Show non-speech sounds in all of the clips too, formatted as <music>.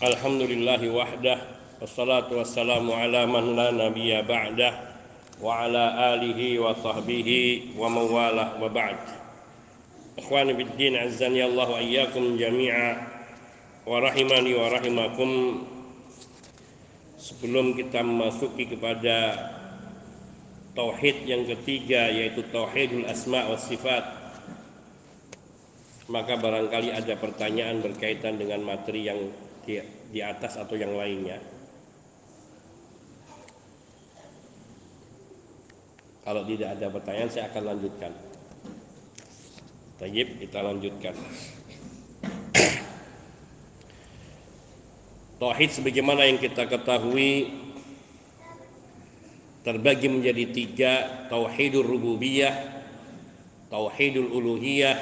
Alhamdulillahi wahdah Wassalatu wassalamu ala man la nabiya ba'dah Wa ala alihi wa sahbihi wa mawalah wa ba'd. Ikhwani biddin azzani Allah wa iyyakum jami'a Wa rahimani wa rahimakum. Sebelum kita memasuki kepada Tauhid yang ketiga yaitu Tauhidul Asma' wa Sifat maka barangkali ada pertanyaan berkaitan dengan materi yang di, di atas atau yang lainnya. Kalau tidak ada pertanyaan saya akan lanjutkan. Tayyib kita lanjutkan. <coughs> Tauhid sebagaimana yang kita ketahui terbagi menjadi tiga Tauhidul Rububiyah, Tauhidul Uluhiyah,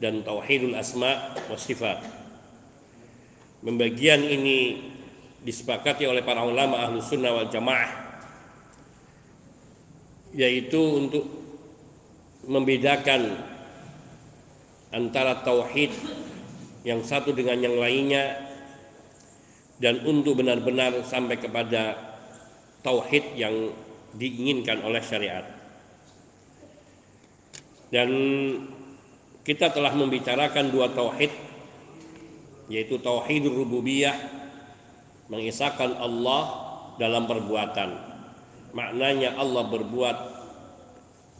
dan Tauhidul Asma wa. Pembagian ini disepakati oleh para ulama ahlu sunnah wal jamaah yaitu untuk membedakan antara tauhid yang satu dengan yang lainnya dan untuk benar-benar sampai kepada tauhid yang diinginkan oleh syariat. Dan kita telah membicarakan dua tauhid yaitu tauhidur rububiyah mengisahkan Allah dalam perbuatan. Maknanya Allah berbuat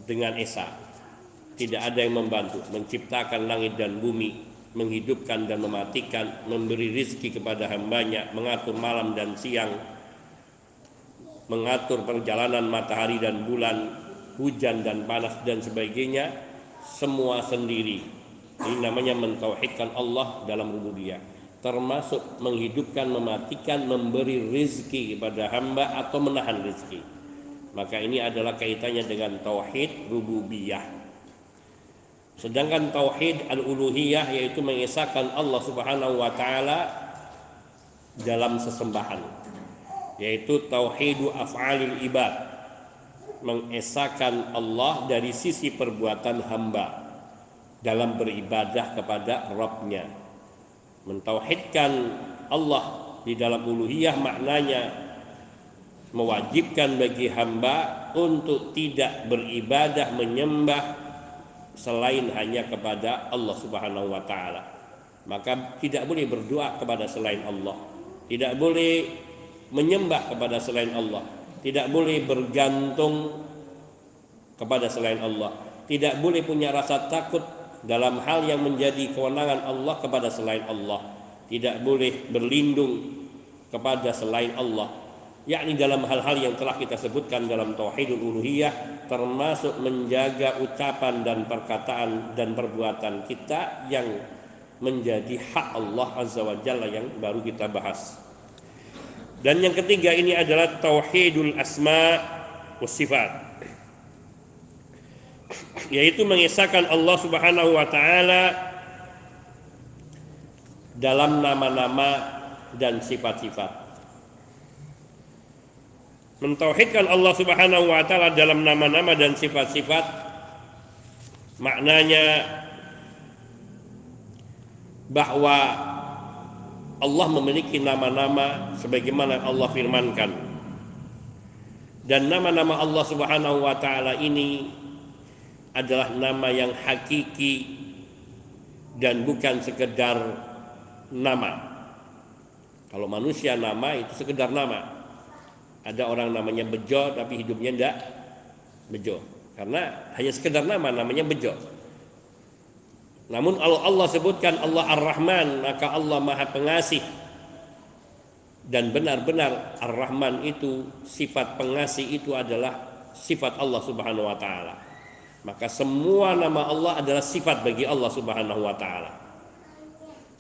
dengan esa. Tidak ada yang membantu, menciptakan langit dan bumi, menghidupkan dan mematikan, memberi rizki kepada hambanya, mengatur malam dan siang, mengatur perjalanan matahari dan bulan, hujan dan panas dan sebagainya, semua sendiri ini namanya mentauhidkan Allah dalam rububiyah. Termasuk menghidupkan, mematikan, memberi rizki kepada hamba atau menahan rizki. Maka ini adalah kaitannya dengan tauhid rububiyah. Sedangkan tauhid al-uluhiyah yaitu mengesahkan Allah Subhanahu wa taala dalam sesembahan. Yaitu tauhidu af'alil ibad. Mengesahkan Allah dari sisi perbuatan hamba dalam beribadah kepada Rabbnya mentauhidkan Allah di dalam uluhiyah maknanya mewajibkan bagi hamba untuk tidak beribadah menyembah selain hanya kepada Allah Subhanahu wa taala. Maka tidak boleh berdoa kepada selain Allah. Tidak boleh menyembah kepada selain Allah. Tidak boleh bergantung kepada selain Allah. Tidak boleh punya rasa takut dalam hal yang menjadi kewenangan Allah kepada selain Allah. Tidak boleh berlindung kepada selain Allah. Yakni dalam hal-hal yang telah kita sebutkan dalam tauhidul uluhiyah termasuk menjaga ucapan dan perkataan dan perbuatan kita yang menjadi hak Allah azza wa jalla yang baru kita bahas. Dan yang ketiga ini adalah tauhidul asma wa sifat yaitu mengisahkan Allah Subhanahu wa taala dalam nama-nama dan sifat-sifat. Mentauhidkan Allah Subhanahu wa taala dalam nama-nama dan sifat-sifat maknanya bahwa Allah memiliki nama-nama sebagaimana Allah firmankan. Dan nama-nama Allah Subhanahu wa taala ini adalah nama yang hakiki dan bukan sekedar nama. Kalau manusia nama itu sekedar nama. Ada orang namanya Bejo tapi hidupnya tidak Bejo. Karena hanya sekedar nama namanya Bejo. Namun kalau Allah sebutkan Allah Ar-Rahman maka Allah Maha Pengasih dan benar-benar Ar-Rahman itu sifat pengasih itu adalah sifat Allah Subhanahu wa taala. Maka semua nama Allah adalah sifat bagi Allah Subhanahu wa taala.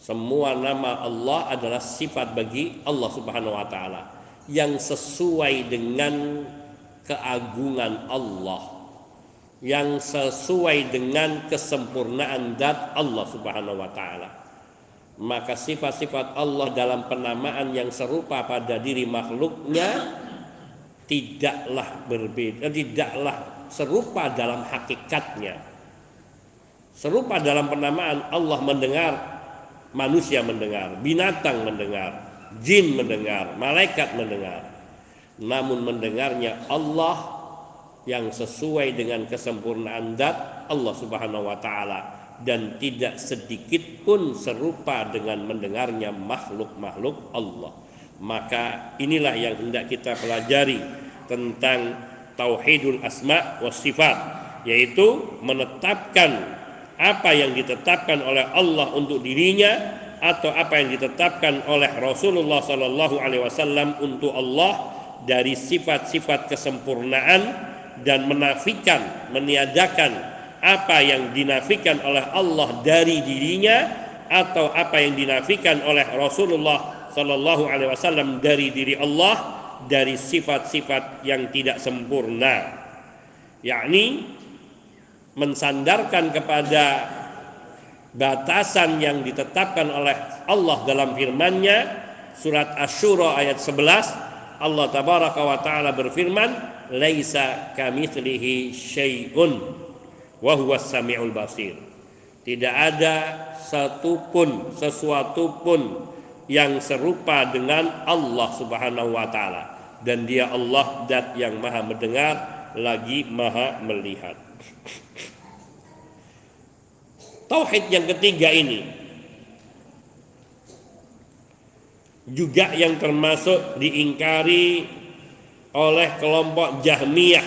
Semua nama Allah adalah sifat bagi Allah Subhanahu wa taala yang sesuai dengan keagungan Allah. Yang sesuai dengan kesempurnaan zat Allah Subhanahu wa taala. Maka sifat-sifat Allah dalam penamaan yang serupa pada diri makhluknya tidaklah berbeda, tidaklah serupa dalam hakikatnya. Serupa dalam penamaan Allah mendengar manusia mendengar, binatang mendengar, jin mendengar, malaikat mendengar. Namun mendengarnya Allah yang sesuai dengan kesempurnaan zat Allah Subhanahu wa taala dan tidak sedikit pun serupa dengan mendengarnya makhluk-makhluk Allah. Maka inilah yang hendak kita pelajari tentang tauhidul asma wa sifat yaitu menetapkan apa yang ditetapkan oleh Allah untuk dirinya atau apa yang ditetapkan oleh Rasulullah Sallallahu Alaihi Wasallam untuk Allah dari sifat-sifat kesempurnaan dan menafikan, meniadakan apa yang dinafikan oleh Allah dari dirinya atau apa yang dinafikan oleh Rasulullah Sallallahu Alaihi Wasallam dari diri Allah dari sifat-sifat yang tidak sempurna, yakni mensandarkan kepada batasan yang ditetapkan oleh Allah dalam firman-Nya surat Asy-Syura ayat 11 Allah tabaraka wa taala berfirman laisa kamitslihi syai'un wa huwas samiul basir. Tidak ada satupun sesuatu pun yang serupa dengan Allah Subhanahu wa taala dan dia Allah dat yang maha mendengar lagi maha melihat. Tauhid yang ketiga ini juga yang termasuk diingkari oleh kelompok Jahmiyah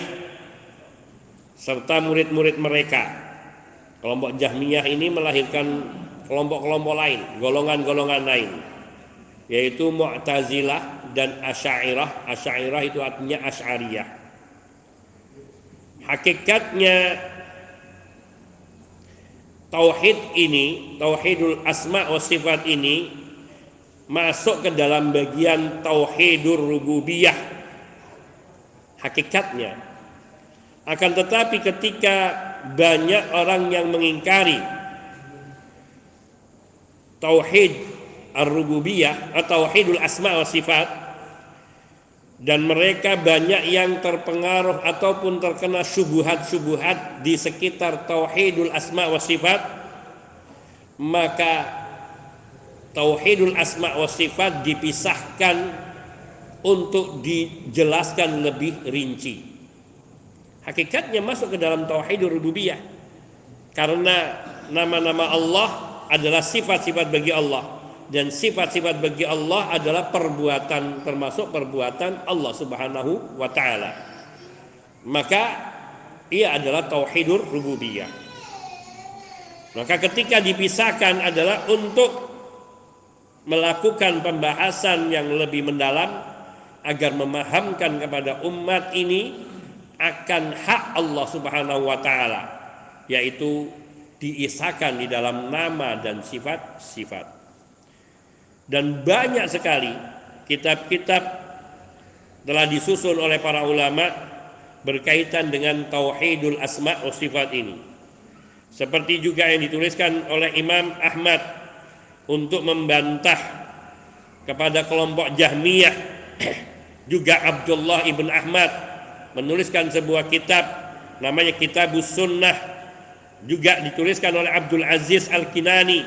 serta murid-murid mereka. Kelompok Jahmiyah ini melahirkan kelompok-kelompok lain, golongan-golongan lain, yaitu Mu'tazilah dan Asy'ariyah. Asy'ariyah itu artinya Asy'ariyah. Hakikatnya tauhid ini, tauhidul asma wa sifat ini masuk ke dalam bagian tauhidur rububiyah hakikatnya. Akan tetapi ketika banyak orang yang mengingkari tauhid ar-rububiyah atau tauhidul asma wa sifat dan mereka banyak yang terpengaruh ataupun terkena syubuhat-syubuhat di sekitar tauhidul asma wa sifat maka tauhidul asma wa sifat dipisahkan untuk dijelaskan lebih rinci. Hakikatnya masuk ke dalam tauhid rububiyah. Karena nama-nama Allah adalah sifat-sifat bagi Allah dan sifat-sifat bagi Allah adalah perbuatan termasuk perbuatan Allah Subhanahu wa taala. Maka ia adalah tauhidur rububiyah. Maka ketika dipisahkan adalah untuk melakukan pembahasan yang lebih mendalam agar memahamkan kepada umat ini akan hak Allah Subhanahu wa taala yaitu diisahkan di dalam nama dan sifat-sifat. Dan banyak sekali kitab-kitab telah disusun oleh para ulama berkaitan dengan tauhidul asma wa sifat ini. Seperti juga yang dituliskan oleh Imam Ahmad untuk membantah kepada kelompok Jahmiyah. <clears throat> Juga Abdullah ibn Ahmad menuliskan sebuah kitab namanya Kitabus Sunnah. Juga dituliskan oleh Abdul Aziz Al-Kinani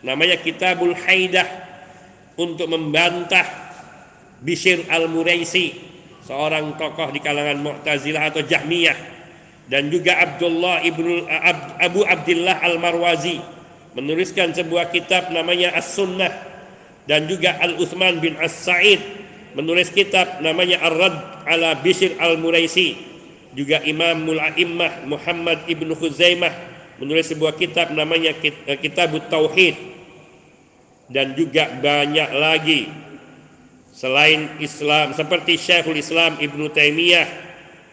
namanya Kitabul Haidah untuk membantah Bishr Al-Muraisi seorang tokoh di kalangan Mu'tazilah atau Jahmiyah dan juga Abdullah ibnu Abu Abdullah Al-Marwazi menuliskan sebuah kitab namanya As-Sunnah dan juga Al-Uthman bin As-Sa'id menulis kitab namanya Ar-Rad ala Bishr Al-Muraisi juga Imam Mul'a'immah Muhammad Ibn Khuzaimah menulis sebuah kitab namanya eh, Kitab Tauhid dan juga banyak lagi selain Islam seperti Syekhul Islam Ibnu Taimiyah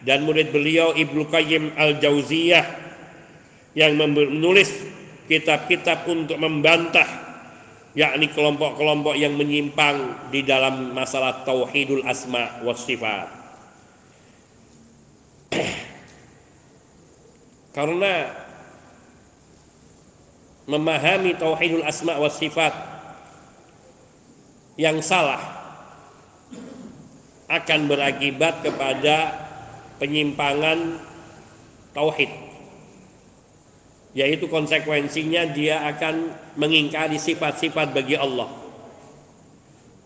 dan murid beliau Ibnu Qayyim Al-Jauziyah yang menulis kitab-kitab untuk membantah yakni kelompok-kelompok yang menyimpang di dalam masalah tauhidul asma wa sifat. <clears throat> Karena memahami tauhidul asma wa sifat yang salah akan berakibat kepada penyimpangan tauhid yaitu konsekuensinya dia akan mengingkari sifat-sifat bagi Allah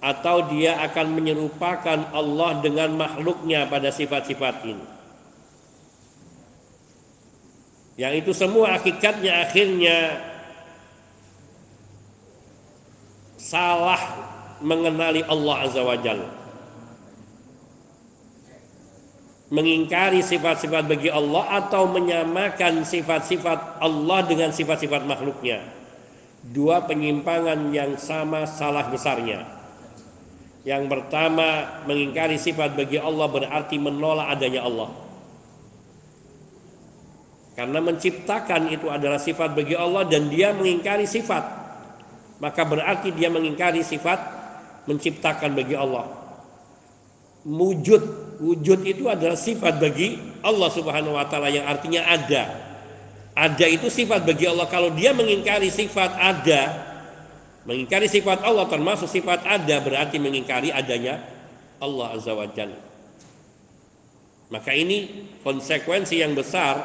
atau dia akan menyerupakan Allah dengan makhluknya pada sifat-sifat ini. Yang itu semua hakikatnya akhirnya salah mengenali Allah Azza wa Jalla. Mengingkari sifat-sifat bagi Allah atau menyamakan sifat-sifat Allah dengan sifat-sifat makhluknya. Dua penyimpangan yang sama salah besarnya. Yang pertama, mengingkari sifat bagi Allah berarti menolak adanya Allah. Karena menciptakan itu adalah sifat bagi Allah dan dia mengingkari sifat. Maka berarti dia mengingkari sifat menciptakan bagi Allah. Wujud, wujud itu adalah sifat bagi Allah Subhanahu wa taala yang artinya ada. Ada itu sifat bagi Allah. Kalau dia mengingkari sifat ada, Mengingkari sifat Allah termasuk sifat ada berarti mengingkari adanya Allah Azza wa Jalla. Maka ini konsekuensi yang besar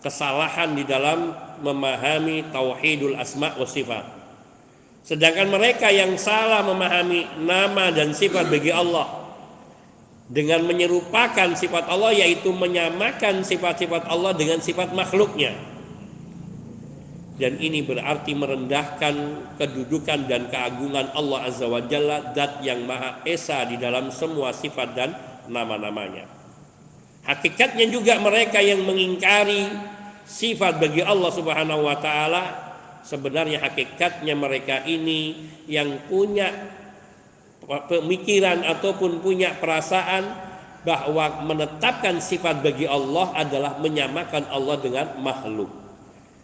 kesalahan di dalam memahami tauhidul asma wa sifat. Sedangkan mereka yang salah memahami nama dan sifat bagi Allah. Dengan menyerupakan sifat Allah yaitu menyamakan sifat-sifat Allah dengan sifat makhluknya. Dan ini berarti merendahkan kedudukan dan keagungan Allah Azza wa Jalla zat yang maha esa di dalam semua sifat dan nama-namanya. Hakikatnya juga mereka yang mengingkari sifat bagi Allah Subhanahu wa taala sebenarnya hakikatnya mereka ini yang punya pemikiran ataupun punya perasaan bahwa menetapkan sifat bagi Allah adalah menyamakan Allah dengan makhluk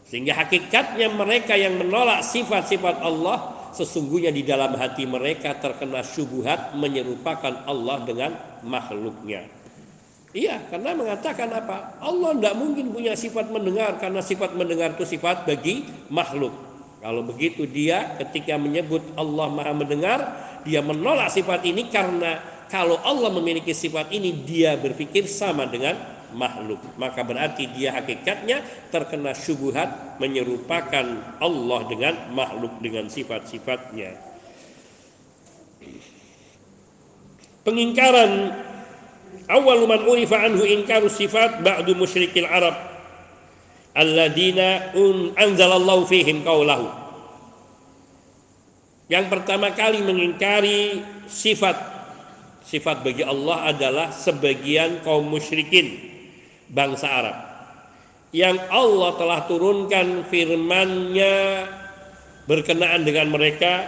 sehingga hakikatnya mereka yang menolak sifat-sifat Allah sesungguhnya di dalam hati mereka terkena syubhat menyerupakan Allah dengan makhluknya. Iya, karena mengatakan apa? Allah tidak mungkin punya sifat mendengar karena sifat mendengar itu sifat bagi makhluk. Kalau begitu dia ketika menyebut Allah Maha mendengar, dia menolak sifat ini karena kalau Allah memiliki sifat ini dia berpikir sama dengan makhluk maka berarti dia hakikatnya terkena syubhat menyerupakan Allah dengan makhluk dengan sifat-sifatnya pengingkaran awal man urifa anhu inkaru sifat ba'du musyrikil arab. Alladina un anzalallahu fihim qawlahu. Yang pertama kali mengingkari sifat. Sifat bagi Allah adalah sebagian kaum musyrikin bangsa Arab. Yang Allah telah turunkan firman-Nya berkenaan dengan mereka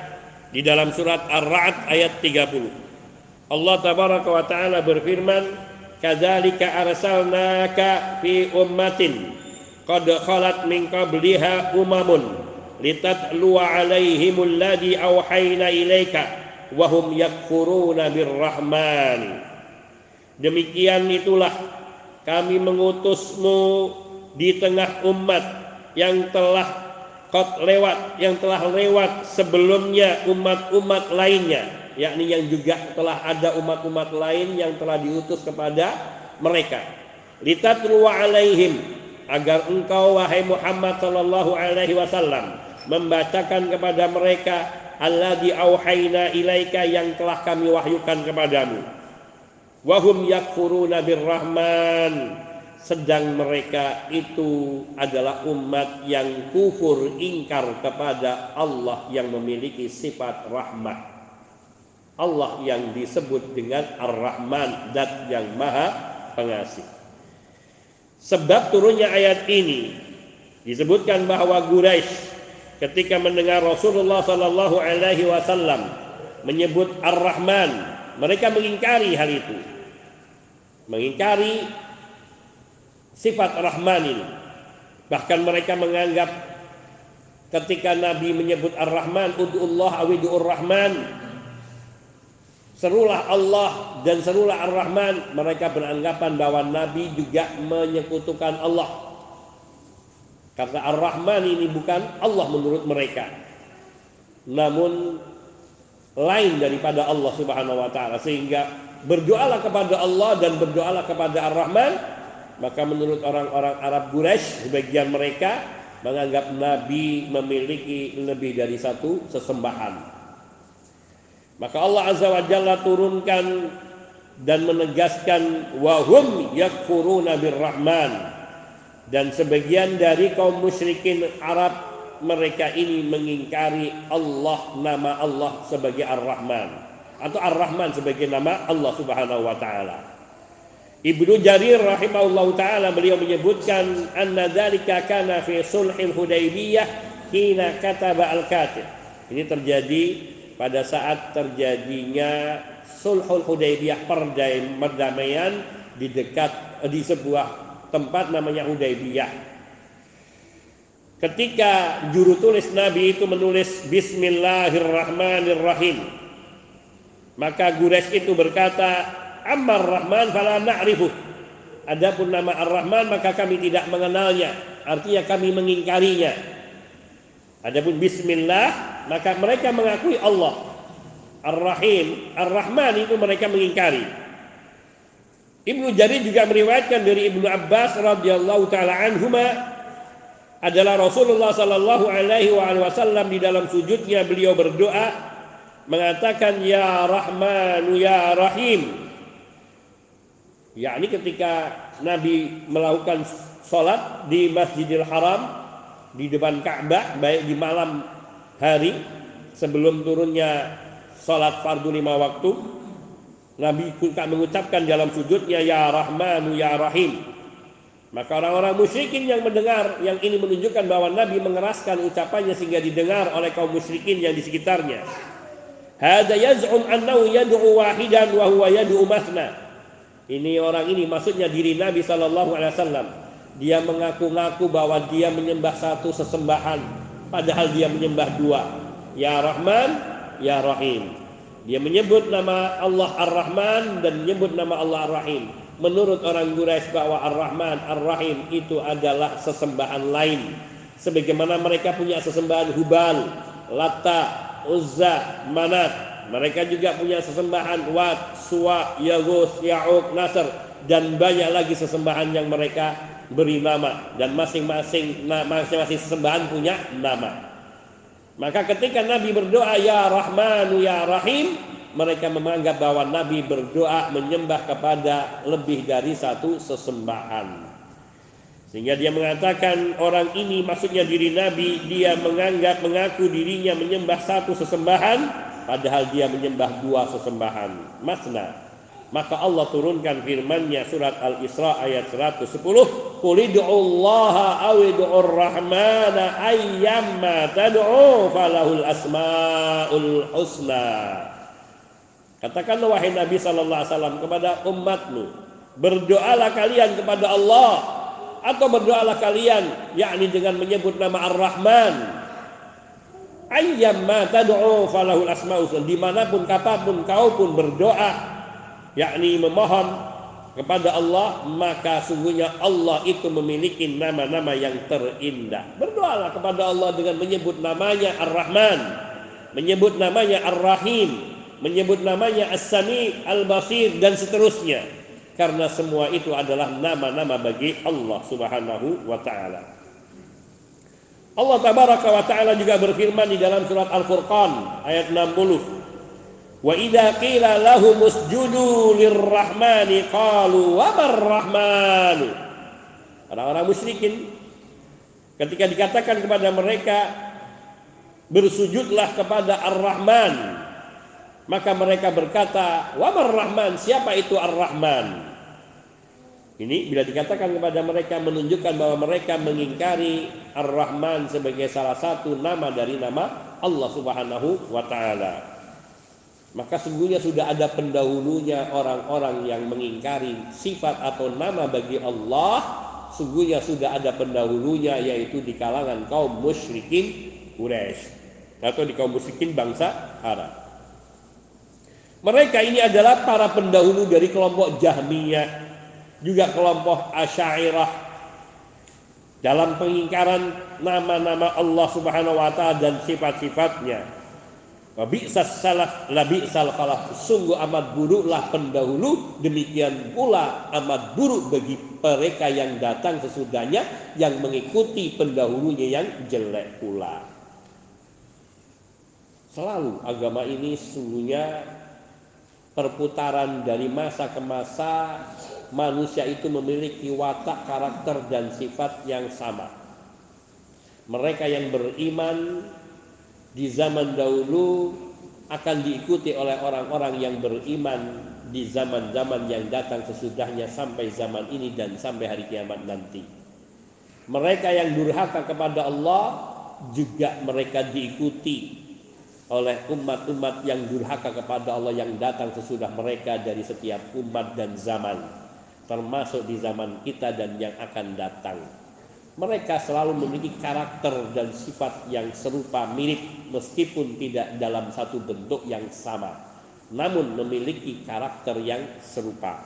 di dalam surat Ar-Ra'd ayat 30. Allah tabaraka wa taala berfirman, "Kadzalika arsalnaka fi ummatin qad khalat min qabliha umamun litatluwa 'alaihimul ladzi awhayna ilaika wa hum yakfuruna birrahman." Demikian itulah kami mengutusmu di tengah umat yang telah kot lewat yang telah lewat sebelumnya umat-umat lainnya yakni yang juga telah ada umat-umat lain yang telah diutus kepada mereka. Litatluwa alaihim agar engkau wahai Muhammad sallallahu alaihi wasallam membacakan kepada mereka alladzi auhayna ilaika yang telah kami wahyukan kepadamu. Wahum yakfuruna birrahman sedang mereka itu adalah umat yang kufur ingkar kepada Allah yang memiliki sifat rahmat Allah yang disebut dengan Ar-Rahman dan yang maha pengasih sebab turunnya ayat ini disebutkan bahwa Quraisy ketika mendengar Rasulullah Sallallahu Alaihi Wasallam menyebut Ar-Rahman mereka mengingkari hal itu. Mengingkari sifat Rahman ini. Bahkan mereka menganggap ketika Nabi menyebut Ar-Rahman, Ud'ullah awidu'ur Rahman, serulah Allah dan serulah Ar-Rahman, mereka beranggapan bahwa Nabi juga menyekutukan Allah. Karena Ar-Rahman ini bukan Allah menurut mereka. Namun lain daripada Allah Subhanahu wa taala sehingga berdoalah kepada Allah dan berdoalah kepada Ar-Rahman maka menurut orang-orang Arab Quraisy sebagian mereka menganggap nabi memiliki lebih dari satu sesembahan. Maka Allah Azza wa Jalla turunkan dan menegaskan wahum yakfuruna birrahman dan sebagian dari kaum musyrikin Arab mereka ini mengingkari Allah nama Allah sebagai Ar-Rahman atau Ar-Rahman sebagai nama Allah Subhanahu wa taala. Ibnu Jarir rahimahullahu taala beliau menyebutkan anna dzalika kana fi sulhil Hudaybiyah hina kataba al-katib. Ini terjadi pada saat terjadinya sulhul Hudaybiyah perdamaian di dekat di sebuah tempat namanya Hudaybiyah. Ketika juru tulis Nabi itu menulis Bismillahirrahmanirrahim, maka Gures itu berkata, Ammar Rahman fala na'rifuh. Adapun nama Ar-Rahman maka kami tidak mengenalnya, artinya kami mengingkarinya. Adapun bismillah maka mereka mengakui Allah. Ar-Rahim, Ar-Rahman itu mereka mengingkari. Ibnu Jarir juga meriwayatkan dari Ibnu Abbas radhiyallahu taala anhuma adalah Rasulullah sallallahu alaihi wasallam di dalam sujudnya beliau berdoa mengatakan ya Rahman ya Rahim yakni ketika Nabi melakukan sholat di Masjidil Haram di depan Ka'bah baik di malam hari sebelum turunnya sholat fardu lima waktu Nabi mengucapkan dalam sujudnya ya Rahmanu ya Rahim maka orang-orang musyrikin yang mendengar yang ini menunjukkan bahwa Nabi mengeraskan ucapannya sehingga didengar oleh kaum musyrikin yang di sekitarnya. Hada yaz'um annahu yad'u wahidan. Ini orang ini maksudnya diri Nabi Shallallahu Alaihi Wasallam. Dia mengaku-ngaku bahwa dia menyembah satu sesembahan, padahal dia menyembah dua. Ya Rahman, Ya Rahim. Dia menyebut nama Allah Ar-Rahman dan menyebut nama Allah Ar-Rahim. Menurut orang Quraisy bahwa Ar-Rahman, Ar-Rahim itu adalah sesembahan lain. Sebagaimana mereka punya sesembahan Hubal, Lata, Uzza, Manat, mereka juga punya sesembahan Wat, Suwa, Yagus, Ya'uk, Nasr dan banyak lagi sesembahan yang mereka beri nama dan masing-masing masing-masing sesembahan punya nama. Maka ketika Nabi berdoa ya Rahmanu ya Rahim, mereka menganggap bahwa Nabi berdoa menyembah kepada lebih dari satu sesembahan. Sehingga dia mengatakan orang ini maksudnya diri Nabi, dia menganggap mengaku dirinya menyembah satu sesembahan padahal dia menyembah dua sesembahan masna maka Allah turunkan firman-Nya surat Al-Isra ayat 110 Qul Allah aw ud'ur rahmana ayyamma tad'u falahul asmaul husna. Katakanlah wahai Nabi sallallahu alaihi wasallam kepada umatmu berdoalah kalian kepada Allah atau berdoalah kalian yakni dengan menyebut nama Ar-Rahman. Ayyam ma tad'u falahul asmaul di mana pun kapan pun kau pun berdoa yakni memohon kepada Allah maka sungguhnya Allah itu memiliki nama-nama yang terindah. Berdoalah kepada Allah dengan menyebut namanya Ar-Rahman menyebut namanya Ar-Rahim menyebut namanya As-Sami Al-Basir dan seterusnya. Karena semua itu adalah nama-nama bagi Allah Subhanahu wa taala. Allah tabaraka wa taala juga berfirman di dalam surat Al-Furqan ayat 60. Wa idza qila lahum usjudu lirrahmani qalu wa Orang-orang musyrikin ketika dikatakan kepada mereka bersujudlah kepada Ar-Rahman. Maka mereka berkata wa rahman? Siapa itu Ar-Rahman? Ini bila dikatakan kepada mereka menunjukkan bahwa mereka mengingkari Ar-Rahman sebagai salah satu nama dari nama Allah Subhanahu wa taala. Maka sungguhnya sudah ada pendahulunya orang-orang yang mengingkari sifat atau nama bagi Allah, sungguhnya sudah ada pendahulunya yaitu di kalangan kaum musyrikin Quraisy atau di kaum musyrikin bangsa Arab. Mereka ini adalah para pendahulu dari kelompok Jahmiyah juga kelompok Asy'ariyah dalam pengingkaran nama-nama Allah Subhanahu wa taala dan sifat-sifatnya. Bi'sas salaf khalaf. Sungguh amat buruklah pendahulu, demikian pula amat buruk bagi mereka yang datang sesudahnya yang mengikuti pendahulunya yang jelek pula. Selalu agama ini sesungguhnya perputaran dari masa ke masa manusia itu memiliki watak, karakter dan sifat yang sama. Mereka yang beriman di zaman dahulu akan diikuti oleh orang-orang yang beriman di zaman-zaman yang datang sesudahnya sampai zaman ini dan sampai hari kiamat nanti. Mereka yang durhaka kepada Allah juga mereka diikuti oleh umat-umat yang durhaka kepada Allah yang datang sesudah mereka dari setiap umat dan zaman termasuk di zaman kita dan yang akan datang. Mereka selalu memiliki karakter dan sifat yang serupa mirip meskipun tidak dalam satu bentuk yang sama, namun memiliki karakter yang serupa.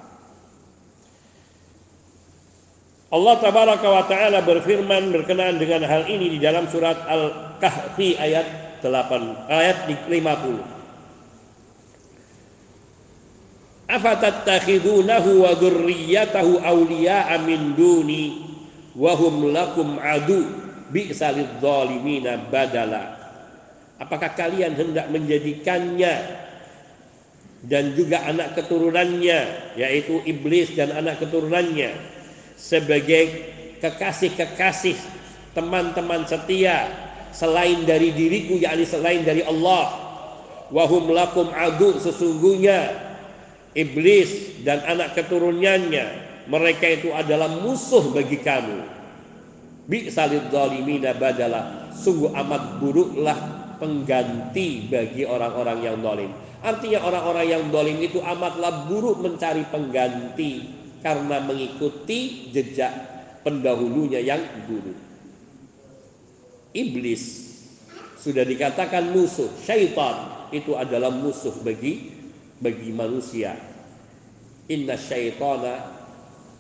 Allah tabaraka wa taala berfirman berkenaan dengan hal ini di dalam surat Al-Kahfi ayat 8 ayat 50. Afatattakhidunahu wa dzurriyyatahu awliya'a min duni wahum lakum adu bi'salid zalimina badala. Apakah kalian hendak menjadikannya dan juga anak keturunannya yaitu iblis dan anak keturunannya sebagai kekasih-kekasih teman-teman setia selain dari diriku yakni selain dari Allah. Wahum lakum adu sesungguhnya iblis dan anak keturunannya mereka itu adalah musuh bagi kamu. Bi salid zalimina badala. Sungguh amat buruklah pengganti bagi orang-orang yang zalim. Artinya orang-orang yang zalim itu amatlah buruk mencari pengganti karena mengikuti jejak pendahulunya yang buruk. Iblis sudah dikatakan musuh, syaitan itu adalah musuh bagi bagi manusia. Inna syaitana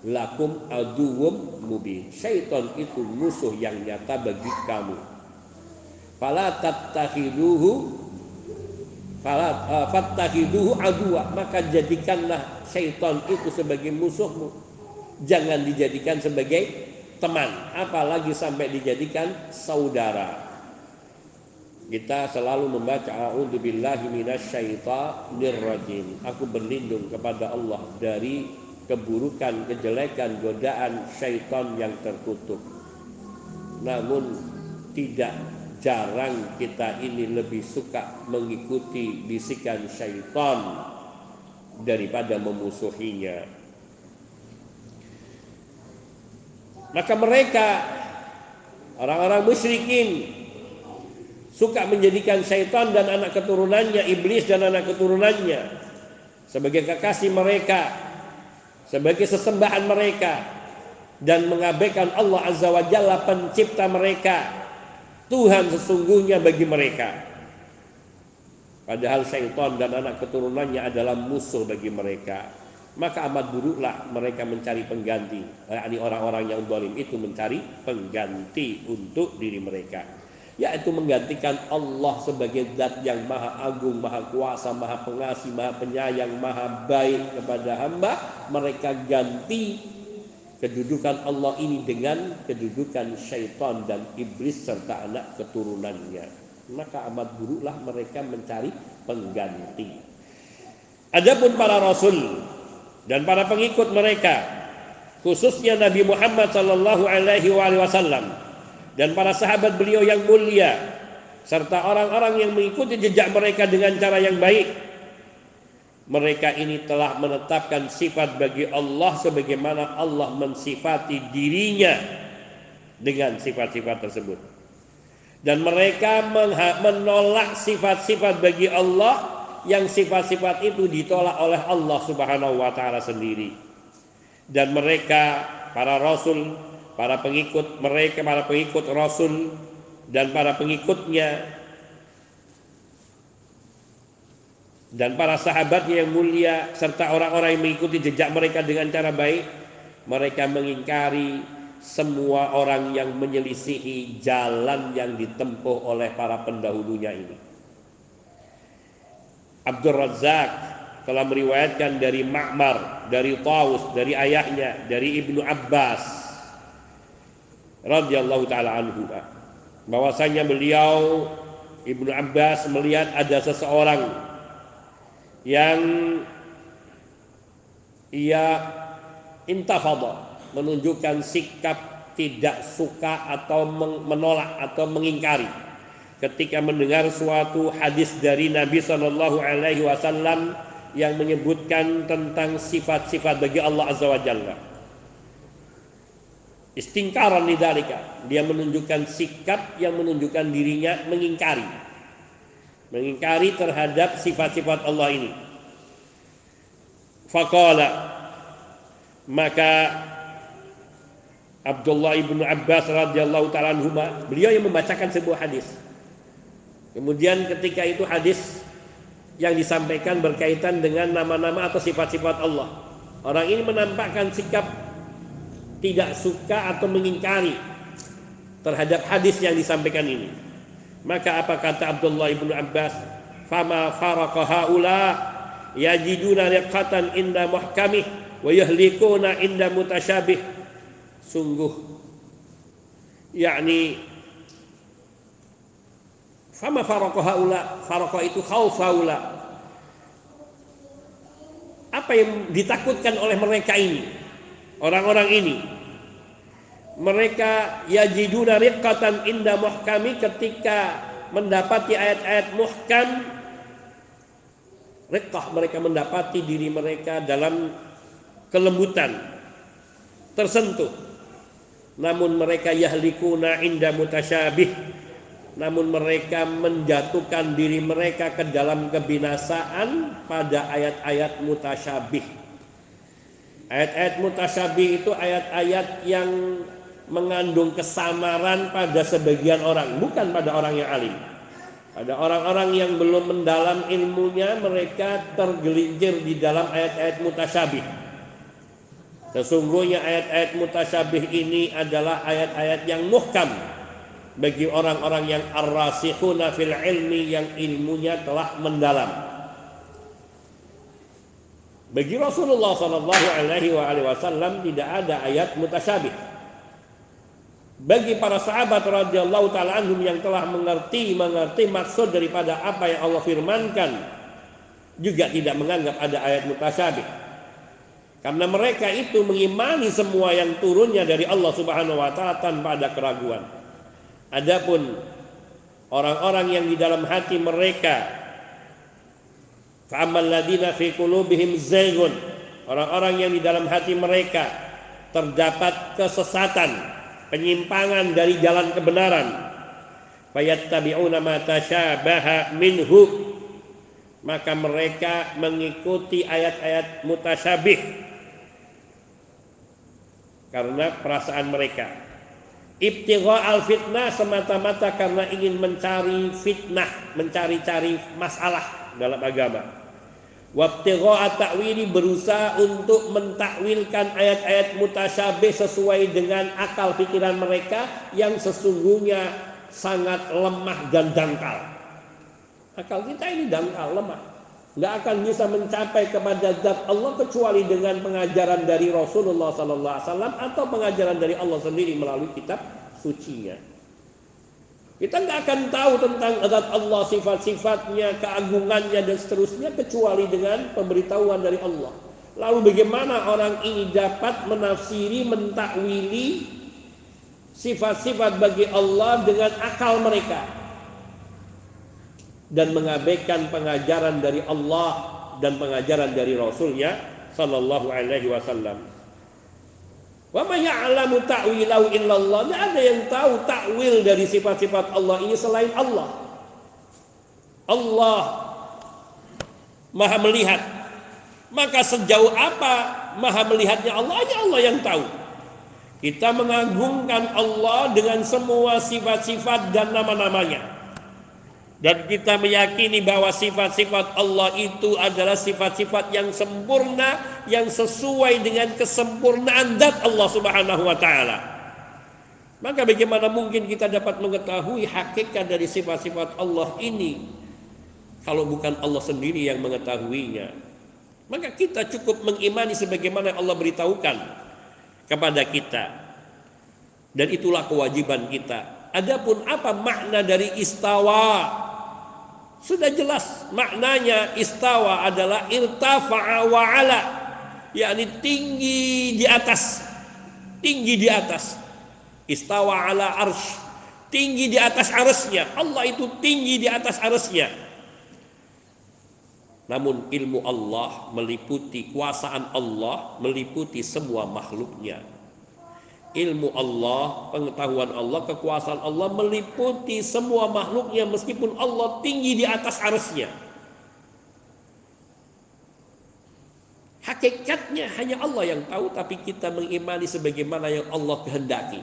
lakum aduwum mubin. Syaitan itu musuh yang nyata bagi kamu. Fala tattakhiduhu fala uh, fattakhiduhu aduwa, maka jadikanlah syaitan itu sebagai musuhmu. Jangan dijadikan sebagai teman, apalagi sampai dijadikan saudara. Kita selalu membaca a'udzubillahi minasyaitonir. Aku berlindung kepada Allah dari keburukan, kejelekan, godaan syaitan yang terkutuk. Namun tidak jarang kita ini lebih suka mengikuti bisikan syaitan daripada memusuhinya. Maka mereka orang-orang musyrikin suka menjadikan syaitan dan anak keturunannya, iblis dan anak keturunannya sebagai kekasih mereka sebagai sesembahan mereka dan mengabaikan Allah Azza wa Jalla pencipta mereka Tuhan sesungguhnya bagi mereka. Padahal syaitan dan anak keturunannya adalah musuh bagi mereka. Maka amat buruklah mereka mencari pengganti yakni orang-orang yang zalim itu mencari pengganti untuk diri mereka yaitu menggantikan Allah sebagai zat yang maha agung, maha kuasa, maha pengasih, maha penyayang, maha baik kepada hamba, mereka ganti kedudukan Allah ini dengan kedudukan syaitan dan iblis serta anak keturunannya. Maka amat buruklah mereka mencari pengganti. Adapun para rasul dan para pengikut mereka, khususnya Nabi Muhammad sallallahu alaihi wasallam, dan para sahabat beliau yang mulia serta orang-orang yang mengikuti jejak mereka dengan cara yang baik mereka ini telah menetapkan sifat bagi Allah sebagaimana Allah mensifati dirinya dengan sifat-sifat tersebut. Dan mereka menolak sifat-sifat bagi Allah yang sifat-sifat itu ditolak oleh Allah Subhanahu wa taala sendiri. Dan mereka para rasul para pengikut mereka, para pengikut Rasul dan para pengikutnya dan para sahabatnya yang mulia serta orang-orang yang mengikuti jejak mereka dengan cara baik mereka mengingkari semua orang yang menyelisihi jalan yang ditempuh oleh para pendahulunya ini. Abdul Razak telah meriwayatkan dari Ma'mar, dari Taus, dari ayahnya, dari Ibnu Abbas radhiyallahu taala anhu bahwasanya beliau Ibnu Abbas melihat ada seseorang yang ia intafadha menunjukkan sikap tidak suka atau menolak atau mengingkari ketika mendengar suatu hadis dari Nabi Shallallahu Alaihi Wasallam yang menyebutkan tentang sifat-sifat bagi Allah Azza wa Jalla. Istingkaran lidalika. Dia menunjukkan sikap yang menunjukkan dirinya mengingkari. Mengingkari terhadap sifat-sifat Allah ini. Faqala maka Abdullah ibnu Abbas radhiyallahu taala beliau yang membacakan sebuah hadis. Kemudian ketika itu hadis yang disampaikan berkaitan dengan nama-nama atau sifat-sifat Allah. Orang ini menampakkan sikap tidak suka atau mengingkari terhadap hadis yang disampaikan ini. Maka apa kata Abdullah ibnu Abbas? Fama faraqa haula yajiduna riqatan inda muhkamih wa yahlikuna inda mutasyabih. Sungguh yakni Fama faraqah haula, faraqah itu khauf haula. Apa yang ditakutkan oleh mereka ini? Orang-orang ini. Mereka yajiduna riqqatan inda muhkami ketika mendapati ayat-ayat muhkam riqqah mereka mendapati diri mereka dalam kelembutan tersentuh namun mereka yahlikuna inda mutasyabih namun mereka menjatuhkan diri mereka ke dalam kebinasaan pada ayat-ayat mutasyabih. Ayat-ayat mutasyabih itu ayat-ayat yang mengandung kesamaran pada sebagian orang, bukan pada orang yang alim. Pada orang-orang yang belum mendalam ilmunya, mereka tergelincir di dalam ayat-ayat mutasyabih. Sesungguhnya ayat-ayat mutasyabih ini adalah ayat-ayat yang muhkam, bagi orang-orang yang ar-rasikhuna fil ilmi yang ilmunya telah mendalam. Bagi Rasulullah sallallahu alaihi wasallam tidak ada ayat mutasyabih. Bagi para sahabat radhiyallahu taala anhum yang telah mengerti mengerti maksud daripada apa yang Allah firmankan juga tidak menganggap ada ayat mutasyabih. Karena mereka itu mengimani semua yang turunnya dari Allah Subhanahu wa taala tanpa ada keraguan. Adapun orang-orang yang di dalam hati mereka fa'amal ladina fi qulubihim zaygun. Orang-orang yang di dalam hati mereka terdapat kesesatan penyimpangan dari jalan kebenaran. Fayattabi'una ma tasyabaha minhu. Maka mereka mengikuti ayat-ayat mutasyabih. Karena perasaan mereka. Ibtigha al fitnah semata-mata karena ingin mencari fitnah, mencari-cari masalah dalam agama. Wabtigha ta'wili berusaha untuk mentakwilkan ayat-ayat mutasyabih sesuai dengan akal pikiran mereka yang sesungguhnya sangat lemah dan dangkal. Akal kita ini dangkal, lemah. Nggak akan bisa mencapai kepada zat Allah kecuali dengan pengajaran dari Rasulullah SAW atau pengajaran dari Allah sendiri melalui kitab sucinya. Kita nggak akan tahu tentang zat Allah, sifat-sifatnya, keagungannya dan seterusnya kecuali dengan pemberitahuan dari Allah. Lalu bagaimana orang ini dapat menafsiri, mentakwili sifat-sifat bagi Allah dengan akal mereka dan mengabaikan pengajaran dari Allah dan pengajaran dari Rasulnya Sallallahu Alaihi Wasallam. Wa ma ya'lamu ta'wilahu illallah. Tidak ada yang tahu takwil dari sifat-sifat Allah ini selain Allah. Allah Maha melihat. Maka sejauh apa Maha melihatnya Allah hanya Allah yang tahu. Kita mengagungkan Allah dengan semua sifat-sifat dan nama-namanya. Dan kita meyakini bahwa sifat-sifat Allah itu adalah sifat-sifat yang sempurna, yang sesuai dengan kesempurnaan zat Allah Subhanahu wa taala. Maka bagaimana mungkin kita dapat mengetahui hakikat dari sifat-sifat Allah ini kalau bukan Allah sendiri yang mengetahuinya? Maka kita cukup mengimani sebagaimana Allah beritahukan kepada kita. Dan itulah kewajiban kita. Adapun apa makna dari istawa? Sudah jelas maknanya istawa adalah irtafa'a wa ala. yakni tinggi di atas. Tinggi di atas. Istawa ala arsh. Tinggi di atas arusnya. Allah itu tinggi di atas arusnya. Namun ilmu Allah meliputi kuasaan Allah meliputi semua makhluknya ilmu Allah, pengetahuan Allah, kekuasaan Allah meliputi semua makhluknya meskipun Allah tinggi di atas arusnya. Hakikatnya hanya Allah yang tahu tapi kita mengimani sebagaimana yang Allah kehendaki.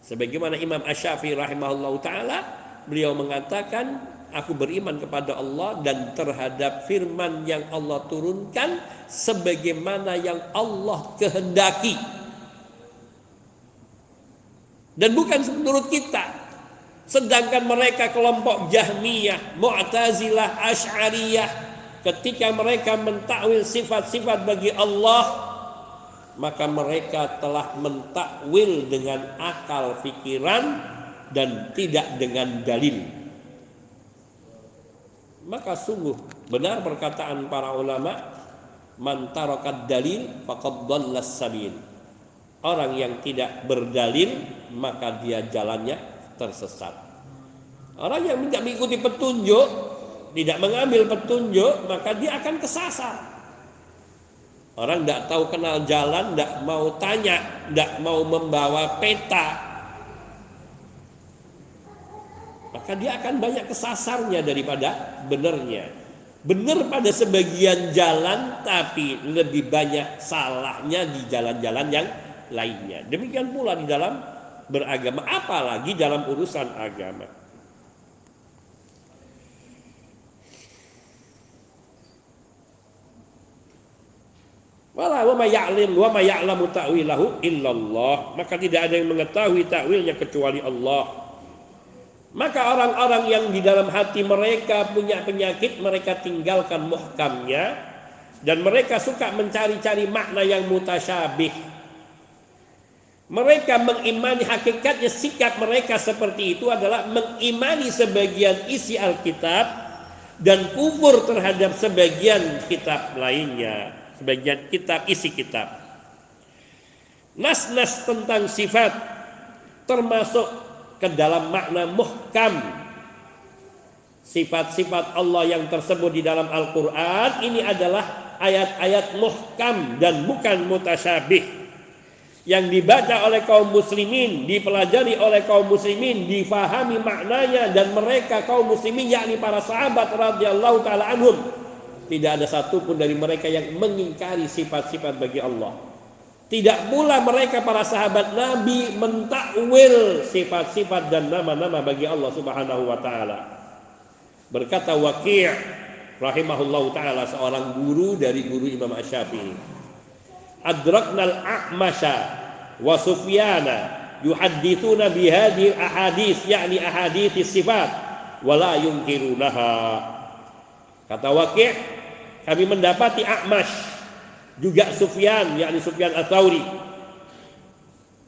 Sebagaimana Imam Asy-Syafi'i rahimahullah taala beliau mengatakan aku beriman kepada Allah dan terhadap firman yang Allah turunkan sebagaimana yang Allah kehendaki dan bukan menurut kita. Sedangkan mereka kelompok Jahmiyah, Mu'tazilah, Asy'ariyah ketika mereka mentakwil sifat-sifat bagi Allah maka mereka telah mentakwil dengan akal pikiran dan tidak dengan dalil. Maka sungguh benar perkataan para ulama man dalil faqad sabil Orang yang tidak berdalil maka dia jalannya tersesat. Orang yang tidak mengikuti petunjuk, tidak mengambil petunjuk, maka dia akan kesasar. Orang tidak tahu kenal jalan, tidak mau tanya, tidak mau membawa peta, maka dia akan banyak kesasarnya daripada benarnya. Benar pada sebagian jalan, tapi lebih banyak salahnya di jalan-jalan yang lainnya. Demikian pula di dalam beragama, apalagi dalam urusan agama. Wala wa ya'lim wa ma. Maka tidak ada yang mengetahui takwilnya kecuali Allah. Maka orang-orang yang di dalam hati mereka punya penyakit, mereka tinggalkan muhkamnya dan mereka suka mencari-cari makna yang mutasyabih mereka mengimani hakikatnya sikap mereka seperti itu adalah mengimani sebagian isi Alkitab dan kufur terhadap sebagian kitab lainnya, sebagian kitab isi kitab. Nas-nas tentang sifat termasuk ke dalam makna muhkam sifat-sifat Allah yang tersebut di dalam Al-Quran ini adalah ayat-ayat muhkam dan bukan mutasyabih yang dibaca oleh kaum muslimin, dipelajari oleh kaum muslimin, difahami maknanya dan mereka kaum muslimin yakni para sahabat radhiyallahu taala anhum tidak ada satupun dari mereka yang mengingkari sifat-sifat bagi Allah. Tidak pula mereka para sahabat Nabi mentakwil sifat-sifat dan nama-nama bagi Allah Subhanahu wa taala. Berkata Waqi' rahimahullahu taala seorang guru dari guru Imam Asy-Syafi'i adraknal a'masha wa sufyana yuhaddithuna bihadhi ahadith yakni ahadith sifat wala yungkirunaha kata wakil kami mendapati A'mash juga Sufyan yakni Sufyan Ats-Tsauri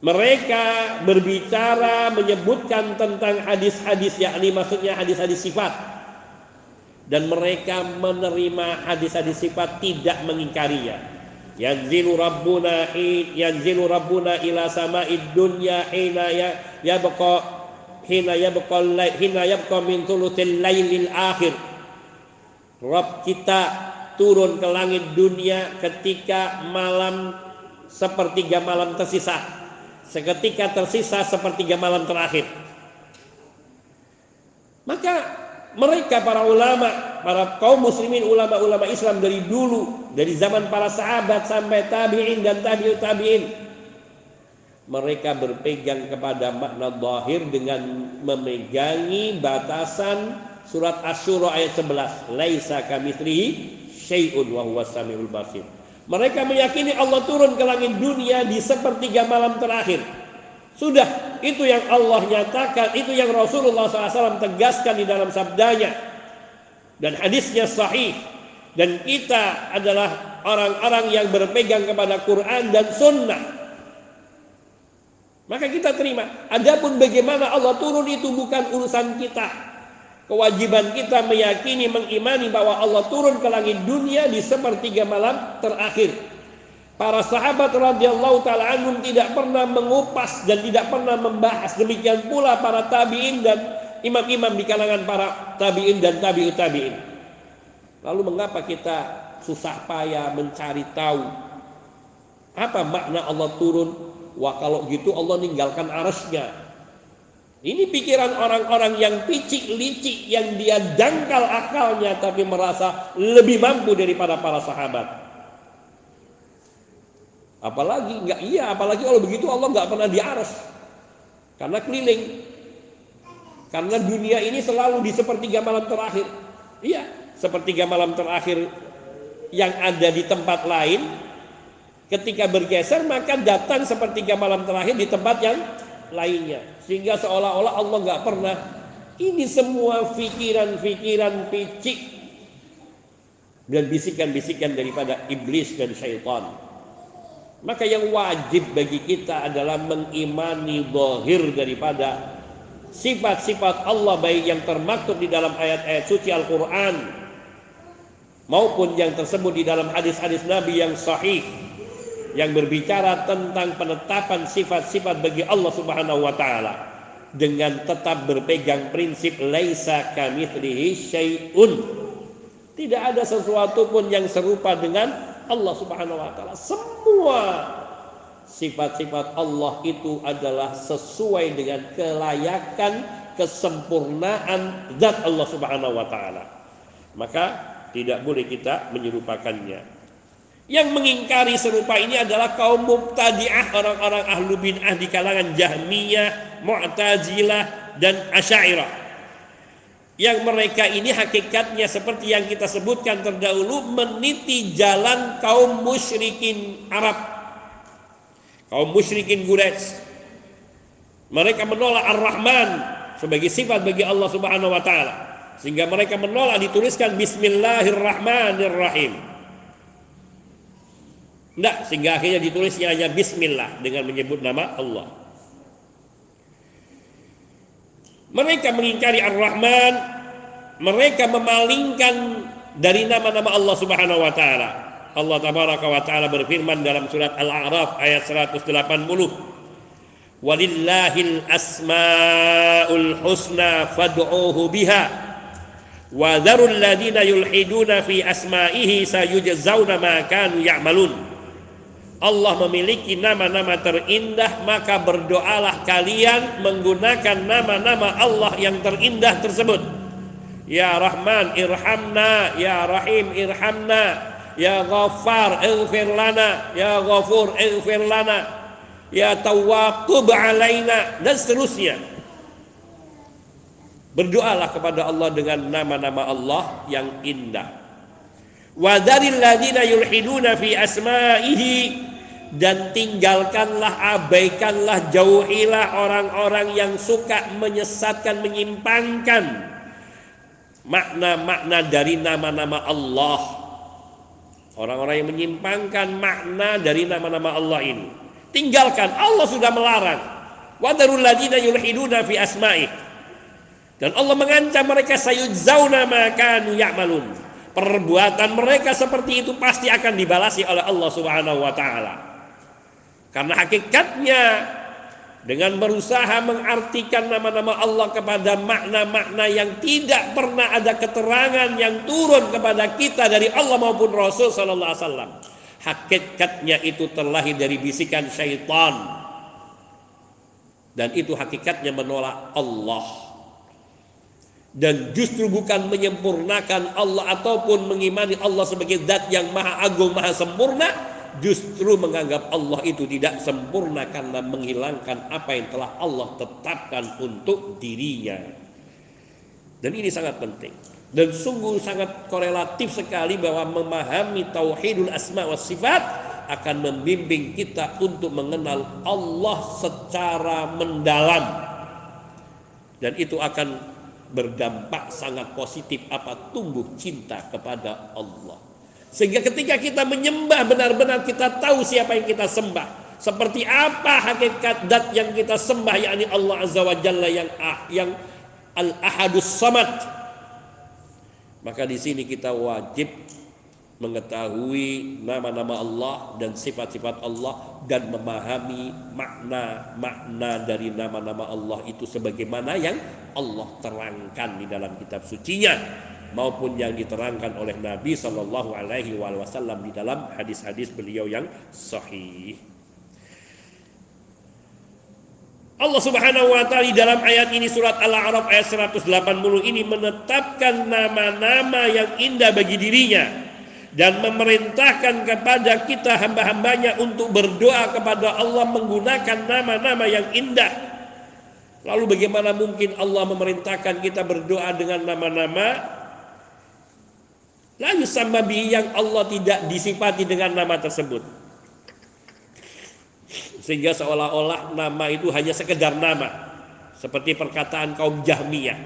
mereka berbicara menyebutkan tentang hadis-hadis yakni maksudnya hadis-hadis sifat. Dan mereka menerima hadis-hadis sifat tidak mengingkarinya yanzilu rabbuna yanzilu rabbuna ila sama'id dunya hina ya yabqa hina yabqa hina yabqa min thuluthil lailil akhir. Rabb kita turun ke langit dunia ketika malam sepertiga malam tersisa. Seketika tersisa sepertiga malam terakhir. Maka mereka para ulama, para kaum muslimin ulama-ulama Islam dari dulu, dari zaman para sahabat sampai tabi'in dan tabi'ut tabi'in. Mereka berpegang kepada makna zahir dengan memegangi batasan surat Asy-Syura ayat 11. Laisa kamitslihi syai'un wa huwas samiul basir. Mereka meyakini Allah turun ke langit dunia di sepertiga malam terakhir. Sudah itu yang Allah nyatakan, itu yang Rasulullah SAW tegaskan di dalam sabdanya. Dan hadisnya sahih. Dan kita adalah orang-orang yang berpegang kepada Quran dan Sunnah. Maka kita terima. Adapun bagaimana Allah turun itu bukan urusan kita. Kewajiban kita meyakini, mengimani bahwa Allah turun ke langit dunia di sepertiga malam terakhir. Para sahabat radhiyallahu taala anhum tidak pernah mengupas dan tidak pernah membahas. Demikian pula para tabi'in dan imam-imam di kalangan para tabi'in dan tabi'ut tabi'in. Lalu mengapa kita susah payah mencari tahu apa makna Allah turun wah kalau gitu Allah ninggalkan arasnya ini pikiran orang-orang yang picik licik yang dia dangkal akalnya tapi merasa lebih mampu daripada para sahabat apalagi nggak iya apalagi kalau begitu Allah nggak pernah di aras karena keliling. Karena dunia ini selalu di sepertiga malam terakhir. Iya sepertiga malam terakhir yang ada di tempat lain ketika bergeser maka datang sepertiga malam terakhir di tempat yang lainnya. Sehingga seolah-olah Allah nggak pernah. Ini semua pikiran-pikiran picik dan bisikan-bisikan daripada iblis dan syaitan maka yang wajib bagi kita adalah mengimani zahir daripada sifat-sifat Allah baik yang termaktub di dalam ayat-ayat suci Al-Quran maupun yang tersebut di dalam hadis-hadis Nabi yang sahih yang berbicara tentang penetapan sifat-sifat bagi Allah Subhanahu wa taala dengan tetap berpegang prinsip laisa kamitslihi syai'un. Tidak ada sesuatu pun yang serupa dengan Allah Subhanahu wa taala. Semua sifat-sifat Allah itu adalah sesuai dengan kelayakan kesempurnaan zat Allah Subhanahu wa taala. Maka tidak boleh kita menyerupakannya. Yang mengingkari serupa ini adalah kaum mubtadi'ah, orang-orang ahlu bid'ah di kalangan Jahmiyah, Mu'tazilah, dan Asy'ariyah. Yang mereka ini hakikatnya seperti yang kita sebutkan terdahulu meniti jalan kaum musyrikin Arab. Kaum musyrikin Quraisy. Mereka menolak Ar-Rahman sebagai sifat bagi Allah Subhanahu wa taala sehingga mereka menolak dituliskan Bismillahirrahmanirrahim. Tidak, sehingga akhirnya ditulisnya hanya Bismillah dengan menyebut nama Allah. Mereka mengingkari Ar-Rahman, mereka memalingkan dari nama-nama Allah Subhanahu wa taala. Allah tabaraka wa taala berfirman dalam surat Al-A'raf ayat 180. Walillahil asmaul husna fad'uhu biha wa dzarul ladina yulhiduna fi asma'ihi sayujzauna ma kanu ya'malun Allah memiliki nama-nama terindah maka berdoalah kalian menggunakan nama-nama Allah yang terindah tersebut. Ya Rahman irhamna. Ya Rahim irhamna. Ya Ghaffar ighfir lana. Ya Ghafur ighfir lana. Ya Tawwaqub alaina. Dan seterusnya. Berdoalah kepada Allah dengan nama-nama Allah yang indah. Wa dzaril ladzina yulhiduna fi asma'ihi dan tinggalkanlah abaikanlah jauhilah orang-orang yang suka menyesatkan menyimpangkan makna-makna dari nama-nama Allah. Orang-orang yang menyimpangkan makna dari nama-nama Allah ini. Tinggalkan Allah sudah melarang. Wa dzarul ladzina yulhiduna fi asma'ihi dan Allah mengancam mereka sayujzauna makanu ya'malun. Perbuatan mereka seperti itu pasti akan dibalasi oleh Allah Subhanahu wa taala. Karena hakikatnya dengan berusaha mengartikan nama-nama Allah kepada makna-makna yang tidak pernah ada keterangan yang turun kepada kita dari Allah maupun Rasul sallallahu alaihi wasallam. Hakikatnya itu terlahir dari bisikan syaitan. Dan itu hakikatnya menolak Allah dan justru bukan menyempurnakan Allah ataupun mengimani Allah sebagai zat yang maha agung maha sempurna justru menganggap Allah itu tidak sempurna karena menghilangkan apa yang telah Allah tetapkan untuk dirinya. Dan ini sangat penting. Dan sungguh sangat korelatif sekali bahwa memahami tauhidul asma wa sifat akan membimbing kita untuk mengenal Allah secara mendalam. Dan itu akan berdampak sangat positif apa tumbuh cinta kepada Allah Sehingga ketika kita menyembah benar-benar kita tahu siapa yang kita sembah. Seperti apa hakikat dat yang kita sembah yakni Allah Azza wa Jalla yang ah, yang Al-Ahadus Samad. Maka di sini kita wajib mengetahui nama-nama Allah dan sifat-sifat Allah dan memahami makna-makna dari nama-nama Allah itu sebagaimana yang Allah terangkan di dalam kitab sucinya maupun yang diterangkan oleh Nabi Shallallahu Alaihi Wasallam di dalam hadis-hadis beliau yang sahih. Allah Subhanahu wa taala di dalam ayat ini surat Al-A'raf ayat 180 ini menetapkan nama-nama yang indah bagi dirinya dan memerintahkan kepada kita hamba-hambanya untuk berdoa kepada Allah menggunakan nama-nama yang indah. Lalu bagaimana mungkin Allah memerintahkan kita berdoa dengan nama-nama La yusamma yang Allah tidak disifati dengan nama tersebut. Sehingga seolah-olah nama itu hanya sekedar nama. Seperti perkataan kaum Jahmiyah.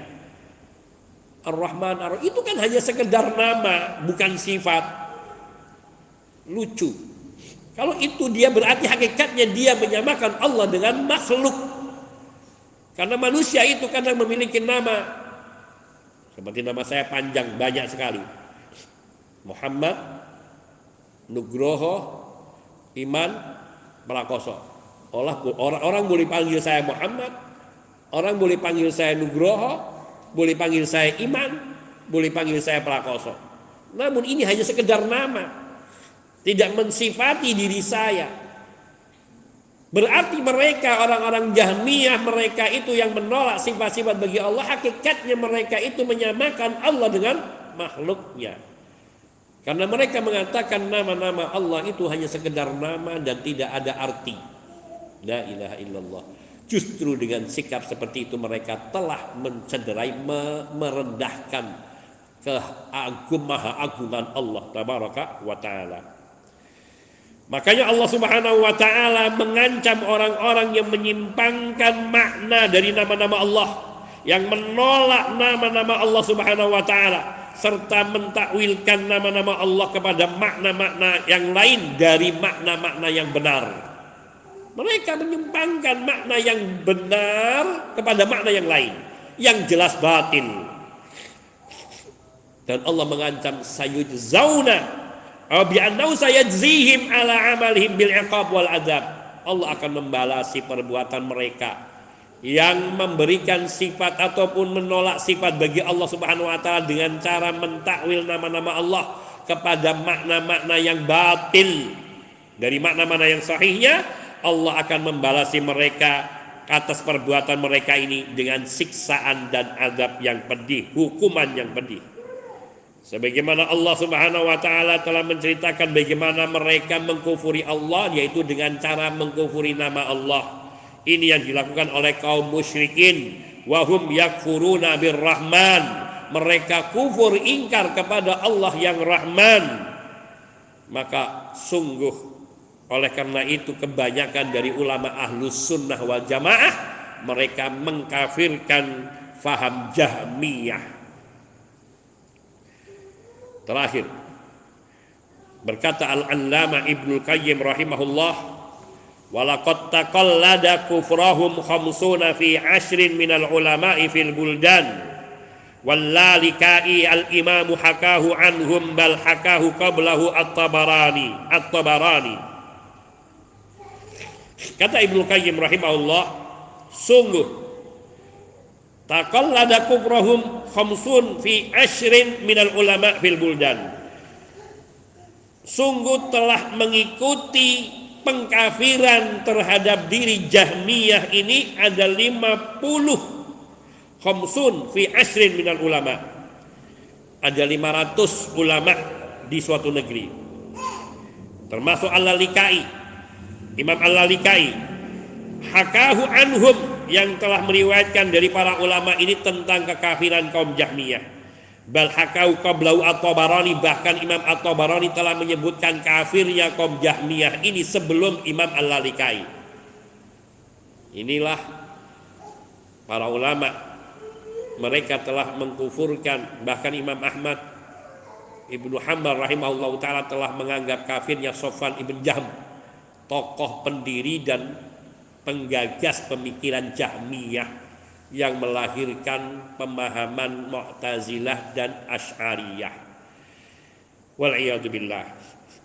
Ar-Rahman Ar itu kan hanya sekedar nama, bukan sifat. Lucu. Kalau itu dia berarti hakikatnya dia menyamakan Allah dengan makhluk. Karena manusia itu kadang memiliki nama. Seperti nama saya panjang banyak sekali Muhammad Nugroho Iman Prakoso orang, orang boleh panggil saya Muhammad orang boleh panggil saya Nugroho boleh panggil saya Iman boleh panggil saya Prakoso namun ini hanya sekedar nama tidak mensifati diri saya. Berarti mereka orang-orang Jahmiyah mereka itu yang menolak sifat-sifat bagi Allah hakikatnya mereka itu menyamakan Allah dengan makhluknya. Karena mereka mengatakan nama-nama Allah itu hanya sekedar nama dan tidak ada arti. La ilaha illallah. Justru dengan sikap seperti itu mereka telah mencederai, merendahkan keagung maha agungan Allah tabaraka wa taala. Makanya Allah Subhanahu wa taala mengancam orang-orang yang menyimpangkan makna dari nama-nama Allah, yang menolak nama-nama Allah Subhanahu wa taala serta mentakwilkan nama-nama Allah kepada makna-makna yang lain dari makna-makna yang benar. Mereka menyimpangkan makna yang benar kepada makna yang lain yang jelas batin. Dan Allah mengancam sayujzauna aw bi'annahu sayajzihim ala amalihim bil iqab wal adab. Allah akan membalasi perbuatan mereka yang memberikan sifat ataupun menolak sifat bagi Allah Subhanahu wa taala dengan cara mentakwil nama-nama Allah kepada makna-makna yang batil dari makna-makna yang sahihnya Allah akan membalasi mereka atas perbuatan mereka ini dengan siksaan dan adab yang pedih, hukuman yang pedih. Sebagaimana Allah Subhanahu wa taala telah menceritakan bagaimana mereka mengkufuri Allah yaitu dengan cara mengkufuri nama Allah ini yang dilakukan oleh kaum musyrikin. Wahum yakfuruna birrahman. Mereka kufur ingkar kepada Allah yang Rahman. Maka sungguh oleh karena itu kebanyakan dari ulama ahlus sunnah wal jamaah mereka mengkafirkan faham jahmiyah. Terakhir berkata Al-Allama Ibnu Qayyim rahimahullah Walaqad taqallada kufrahum khamsuna fi ashrin minal ulama'i fil buldan. Wallalikai al-imamu hakahu anhum bal hakahu qablahu at-tabarani at-tabarani Kata Ibnu Qayyim rahimahullah Sungguh Taqallada kufrahum khamsun fi ashrin minal ulama' fil buldan. Sungguh telah mengikuti pengkafiran terhadap diri Jahmiyah ini ada 50 khamsun fi asrin minal ulama. Ada 500 ulama di suatu negeri. Termasuk Al-Lalikai Imam Al-Lalikai hakahu anhum yang telah meriwayatkan dari para ulama ini tentang kekafiran kaum Jahmiyah Bal hakau qablau at-Tabarani bahkan Imam at-Tabarani telah menyebutkan kafirnya kaum Jahmiyah ini sebelum Imam Al-Lalikai. Inilah para ulama mereka telah mengkufurkan bahkan Imam Ahmad Ibnu Hanbal rahimahullah taala telah menganggap kafirnya Sofan ibn Jahm tokoh pendiri dan penggagas pemikiran Jahmiyah yang melahirkan pemahaman Mu'tazilah dan Asy'ariyah. Wal'iyadzubillah.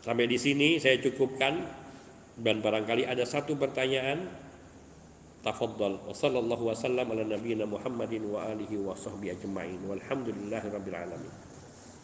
Sampai di sini saya cukupkan dan barangkali ada satu pertanyaan. Tafadhal. Wassallallahu wasallam ala nabiyyina Muhammadin wa alihi wa sahbihi ajma'in. Walhamdulillahirabbil alamin.